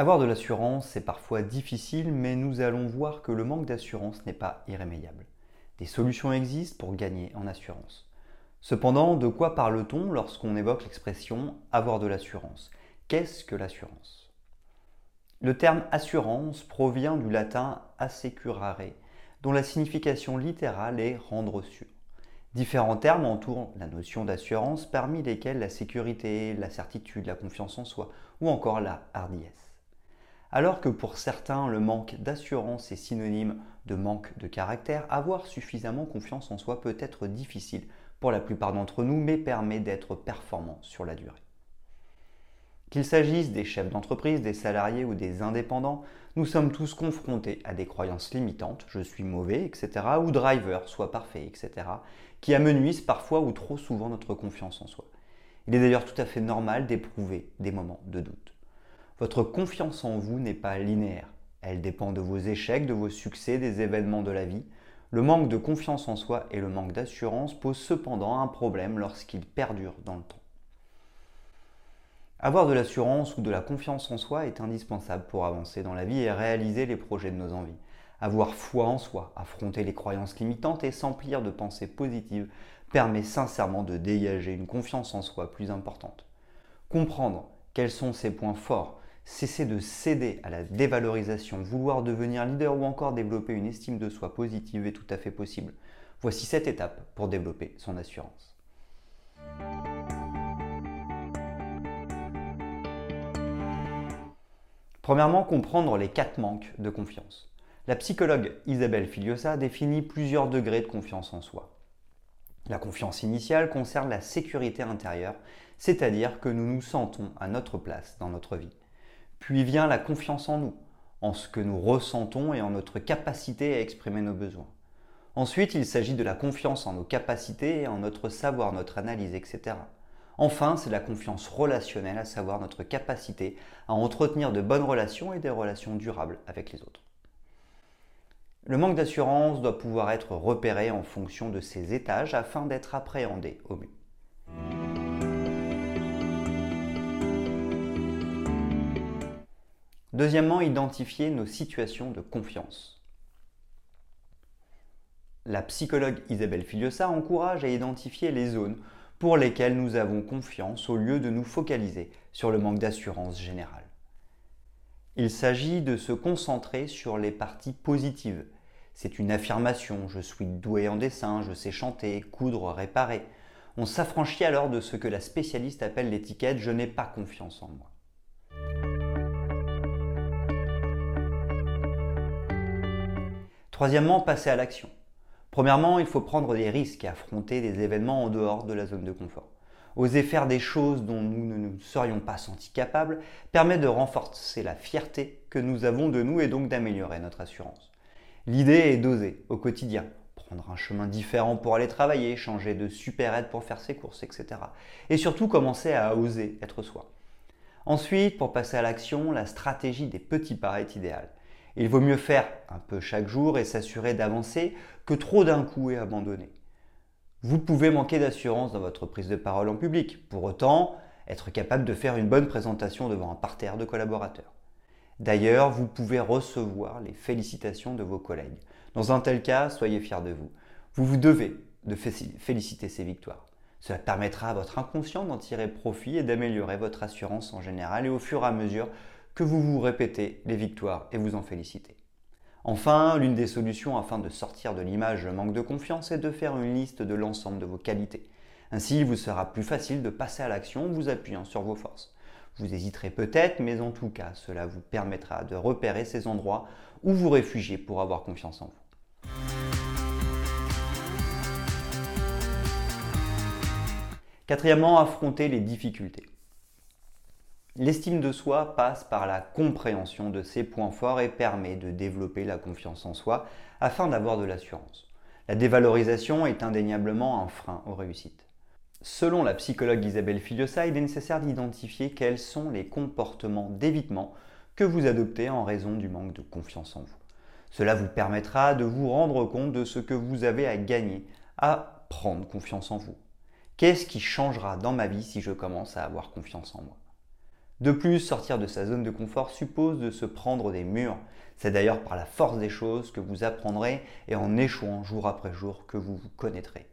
Avoir de l'assurance, c'est parfois difficile, mais nous allons voir que le manque d'assurance n'est pas irrémédiable. Des solutions existent pour gagner en assurance. Cependant, de quoi parle-t-on lorsqu'on évoque l'expression avoir de l'assurance Qu'est-ce que l'assurance? Le terme assurance provient du latin assecurare, dont la signification littérale est rendre sûr. Différents termes entourent la notion d'assurance, parmi lesquels la sécurité, la certitude, la confiance en soi ou encore la hardiesse. Alors que pour certains, le manque d'assurance est synonyme de manque de caractère, avoir suffisamment confiance en soi peut être difficile pour la plupart d'entre nous, mais permet d'être performant sur la durée. Qu'il s'agisse des chefs d'entreprise, des salariés ou des indépendants, nous sommes tous confrontés à des croyances limitantes, je suis mauvais, etc., ou driver, soit parfait, etc., qui amenuisent parfois ou trop souvent notre confiance en soi. Il est d'ailleurs tout à fait normal d'éprouver des moments de doute. Votre confiance en vous n'est pas linéaire. Elle dépend de vos échecs, de vos succès, des événements de la vie. Le manque de confiance en soi et le manque d'assurance posent cependant un problème lorsqu'il perdure dans le temps. Avoir de l'assurance ou de la confiance en soi est indispensable pour avancer dans la vie et réaliser les projets de nos envies. Avoir foi en soi, affronter les croyances limitantes et s'emplir de pensées positives permet sincèrement de dégager une confiance en soi plus importante. Comprendre quels sont ses points forts, Cesser de céder à la dévalorisation, vouloir devenir leader ou encore développer une estime de soi positive est tout à fait possible. Voici cette étape pour développer son assurance. Premièrement, comprendre les quatre manques de confiance. La psychologue Isabelle Filiosa définit plusieurs degrés de confiance en soi. La confiance initiale concerne la sécurité intérieure, c'est-à-dire que nous nous sentons à notre place dans notre vie. Puis vient la confiance en nous, en ce que nous ressentons et en notre capacité à exprimer nos besoins. Ensuite, il s'agit de la confiance en nos capacités et en notre savoir, notre analyse, etc. Enfin, c'est la confiance relationnelle, à savoir notre capacité à entretenir de bonnes relations et des relations durables avec les autres. Le manque d'assurance doit pouvoir être repéré en fonction de ces étages afin d'être appréhendé au mieux. Deuxièmement, identifier nos situations de confiance. La psychologue Isabelle Filiosa encourage à identifier les zones pour lesquelles nous avons confiance au lieu de nous focaliser sur le manque d'assurance générale. Il s'agit de se concentrer sur les parties positives. C'est une affirmation, je suis doué en dessin, je sais chanter, coudre, réparer. On s'affranchit alors de ce que la spécialiste appelle l'étiquette je n'ai pas confiance en moi. Troisièmement, passer à l'action. Premièrement, il faut prendre des risques et affronter des événements en dehors de la zone de confort. Oser faire des choses dont nous ne nous serions pas sentis capables permet de renforcer la fierté que nous avons de nous et donc d'améliorer notre assurance. L'idée est d'oser au quotidien, prendre un chemin différent pour aller travailler, changer de super-aide pour faire ses courses, etc. Et surtout commencer à oser être soi. Ensuite, pour passer à l'action, la stratégie des petits pas est idéale. Il vaut mieux faire un peu chaque jour et s'assurer d'avancer que trop d'un coup et abandonner. Vous pouvez manquer d'assurance dans votre prise de parole en public. Pour autant, être capable de faire une bonne présentation devant un parterre de collaborateurs. D'ailleurs, vous pouvez recevoir les félicitations de vos collègues. Dans un tel cas, soyez fiers de vous. Vous vous devez de féliciter ces victoires. Cela permettra à votre inconscient d'en tirer profit et d'améliorer votre assurance en général et au fur et à mesure que vous vous répétez les victoires et vous en félicitez. Enfin, l'une des solutions afin de sortir de l'image manque de confiance est de faire une liste de l'ensemble de vos qualités. Ainsi, il vous sera plus facile de passer à l'action en vous appuyant sur vos forces. Vous hésiterez peut-être, mais en tout cas, cela vous permettra de repérer ces endroits où vous réfugiez pour avoir confiance en vous. Quatrièmement, affronter les difficultés. L'estime de soi passe par la compréhension de ses points forts et permet de développer la confiance en soi afin d'avoir de l'assurance. La dévalorisation est indéniablement un frein aux réussites. Selon la psychologue Isabelle Filiosa, il est nécessaire d'identifier quels sont les comportements d'évitement que vous adoptez en raison du manque de confiance en vous. Cela vous permettra de vous rendre compte de ce que vous avez à gagner à prendre confiance en vous. Qu'est-ce qui changera dans ma vie si je commence à avoir confiance en moi? De plus, sortir de sa zone de confort suppose de se prendre des murs. C'est d'ailleurs par la force des choses que vous apprendrez et en échouant jour après jour que vous vous connaîtrez.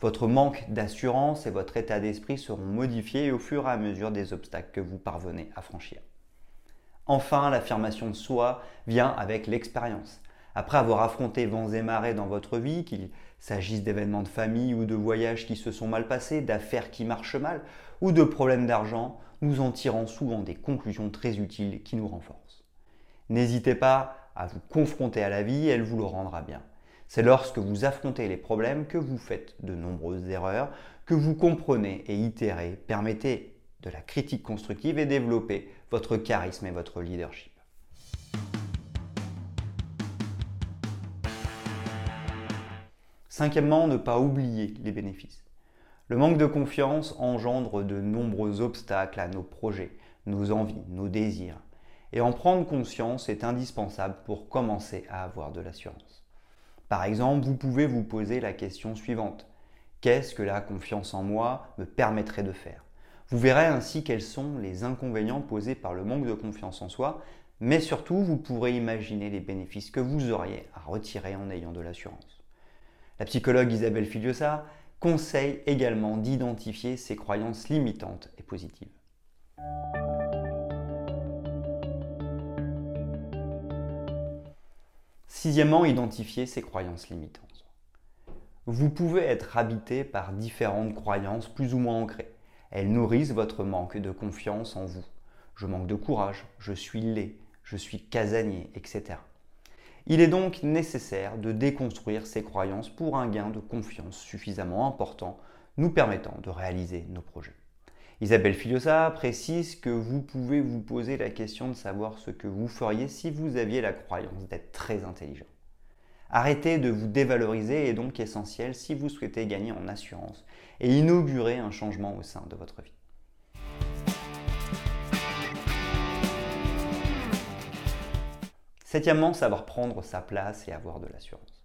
Votre manque d'assurance et votre état d'esprit seront modifiés au fur et à mesure des obstacles que vous parvenez à franchir. Enfin, l'affirmation de soi vient avec l'expérience. Après avoir affronté vents et marées dans votre vie, s'agisse d'événements de famille ou de voyages qui se sont mal passés, d'affaires qui marchent mal ou de problèmes d'argent, nous en tirons souvent des conclusions très utiles qui nous renforcent. N'hésitez pas à vous confronter à la vie, elle vous le rendra bien. C'est lorsque vous affrontez les problèmes que vous faites de nombreuses erreurs, que vous comprenez et itérez, permettez de la critique constructive et développez votre charisme et votre leadership. Cinquièmement, ne pas oublier les bénéfices. Le manque de confiance engendre de nombreux obstacles à nos projets, nos envies, nos désirs. Et en prendre conscience est indispensable pour commencer à avoir de l'assurance. Par exemple, vous pouvez vous poser la question suivante. Qu'est-ce que la confiance en moi me permettrait de faire? Vous verrez ainsi quels sont les inconvénients posés par le manque de confiance en soi, mais surtout vous pourrez imaginer les bénéfices que vous auriez à retirer en ayant de l'assurance. La psychologue Isabelle Filiosa conseille également d'identifier ses croyances limitantes et positives. Sixièmement, identifier ses croyances limitantes. Vous pouvez être habité par différentes croyances plus ou moins ancrées. Elles nourrissent votre manque de confiance en vous. Je manque de courage, je suis laid, je suis casanier, etc. Il est donc nécessaire de déconstruire ces croyances pour un gain de confiance suffisamment important nous permettant de réaliser nos projets. Isabelle Filiosa précise que vous pouvez vous poser la question de savoir ce que vous feriez si vous aviez la croyance d'être très intelligent. Arrêtez de vous dévaloriser est donc essentiel si vous souhaitez gagner en assurance et inaugurer un changement au sein de votre vie. Septièmement, savoir prendre sa place et avoir de l'assurance.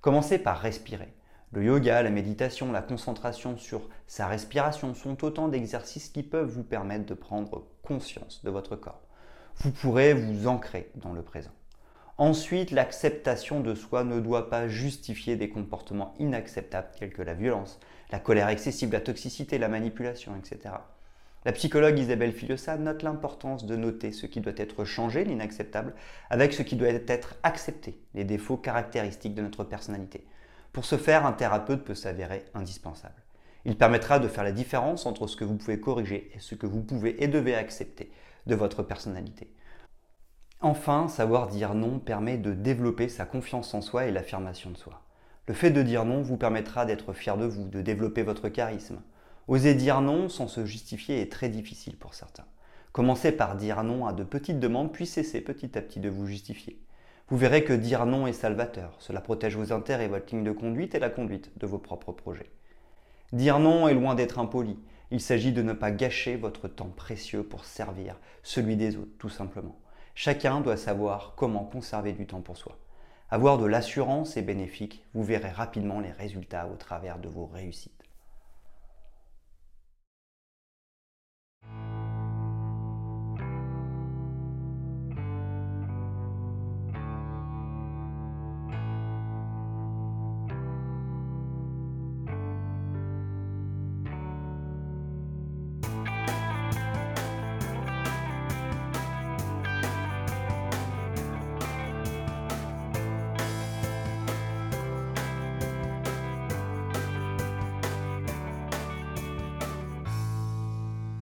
Commencez par respirer. Le yoga, la méditation, la concentration sur sa respiration sont autant d'exercices qui peuvent vous permettre de prendre conscience de votre corps. Vous pourrez vous ancrer dans le présent. Ensuite, l'acceptation de soi ne doit pas justifier des comportements inacceptables tels que la violence, la colère excessive, la toxicité, la manipulation, etc. La psychologue Isabelle Filiosa note l'importance de noter ce qui doit être changé, l'inacceptable, avec ce qui doit être accepté, les défauts caractéristiques de notre personnalité. Pour ce faire, un thérapeute peut s'avérer indispensable. Il permettra de faire la différence entre ce que vous pouvez corriger et ce que vous pouvez et devez accepter de votre personnalité. Enfin, savoir dire non permet de développer sa confiance en soi et l'affirmation de soi. Le fait de dire non vous permettra d'être fier de vous, de développer votre charisme. Oser dire non sans se justifier est très difficile pour certains. Commencez par dire non à de petites demandes, puis cessez petit à petit de vous justifier. Vous verrez que dire non est salvateur. Cela protège vos intérêts, votre ligne de conduite et la conduite de vos propres projets. Dire non est loin d'être impoli. Il s'agit de ne pas gâcher votre temps précieux pour servir celui des autres, tout simplement. Chacun doit savoir comment conserver du temps pour soi. Avoir de l'assurance est bénéfique, vous verrez rapidement les résultats au travers de vos réussites.